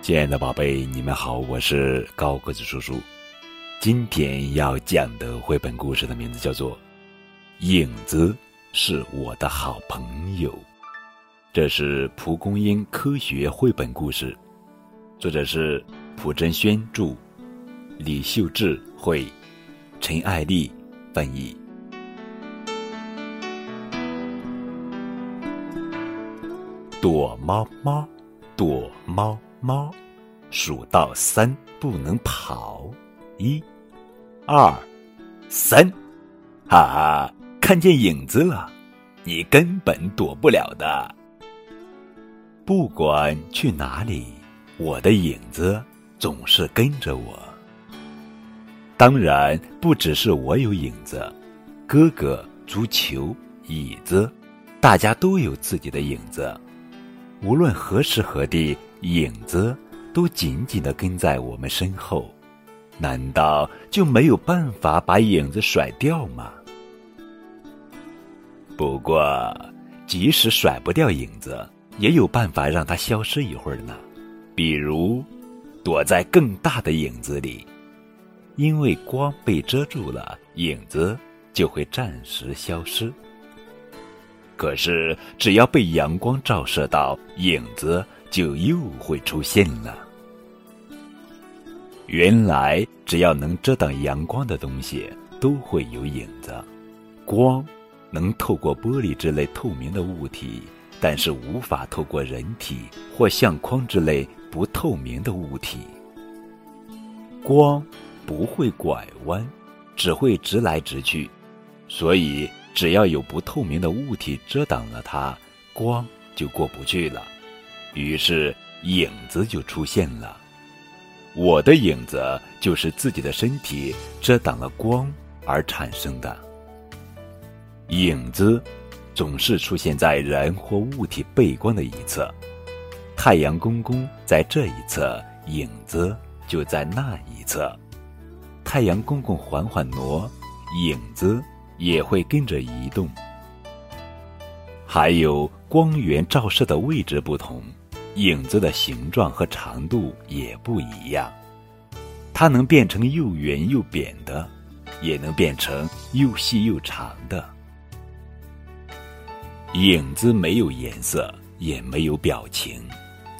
亲爱的宝贝，你们好，我是高个子叔叔。今天要讲的绘本故事的名字叫做《影子是我的好朋友》，这是蒲公英科学绘本故事，作者是蒲真轩著，李秀智绘，陈爱丽翻译。躲猫猫，躲猫猫，数到三不能跑，一、二、三，哈哈，看见影子了，你根本躲不了的。不管去哪里，我的影子总是跟着我。当然，不只是我有影子，哥哥、足球、椅子，大家都有自己的影子。无论何时何地，影子都紧紧的跟在我们身后，难道就没有办法把影子甩掉吗？不过，即使甩不掉影子，也有办法让它消失一会儿呢。比如，躲在更大的影子里，因为光被遮住了，影子就会暂时消失。可是，只要被阳光照射到，影子就又会出现了。原来，只要能遮挡阳光的东西，都会有影子。光能透过玻璃之类透明的物体，但是无法透过人体或相框之类不透明的物体。光不会拐弯，只会直来直去，所以。只要有不透明的物体遮挡了它，光就过不去了，于是影子就出现了。我的影子就是自己的身体遮挡了光而产生的。影子总是出现在人或物体背光的一侧，太阳公公在这一侧，影子就在那一侧。太阳公公缓缓挪，影子。也会跟着移动。还有光源照射的位置不同，影子的形状和长度也不一样。它能变成又圆又扁的，也能变成又细又长的。影子没有颜色，也没有表情，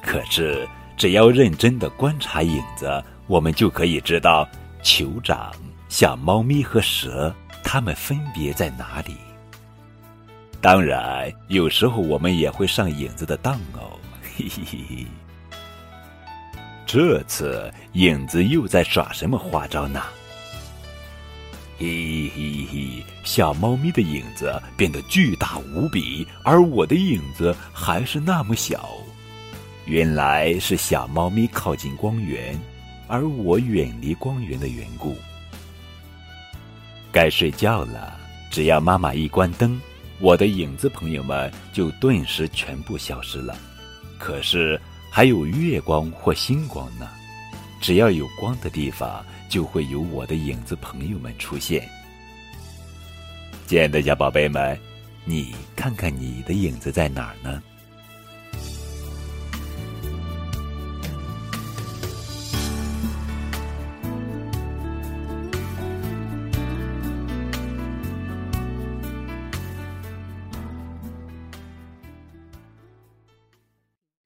可是只要认真的观察影子，我们就可以知道酋长、小猫咪和蛇。它们分别在哪里？当然，有时候我们也会上影子的当哦。嘿嘿嘿嘿。这次影子又在耍什么花招呢？嘿嘿嘿！小猫咪的影子变得巨大无比，而我的影子还是那么小。原来是小猫咪靠近光源，而我远离光源的缘故。该睡觉了，只要妈妈一关灯，我的影子朋友们就顿时全部消失了。可是还有月光或星光呢，只要有光的地方，就会有我的影子朋友们出现。亲爱的小宝贝们，你看看你的影子在哪儿呢？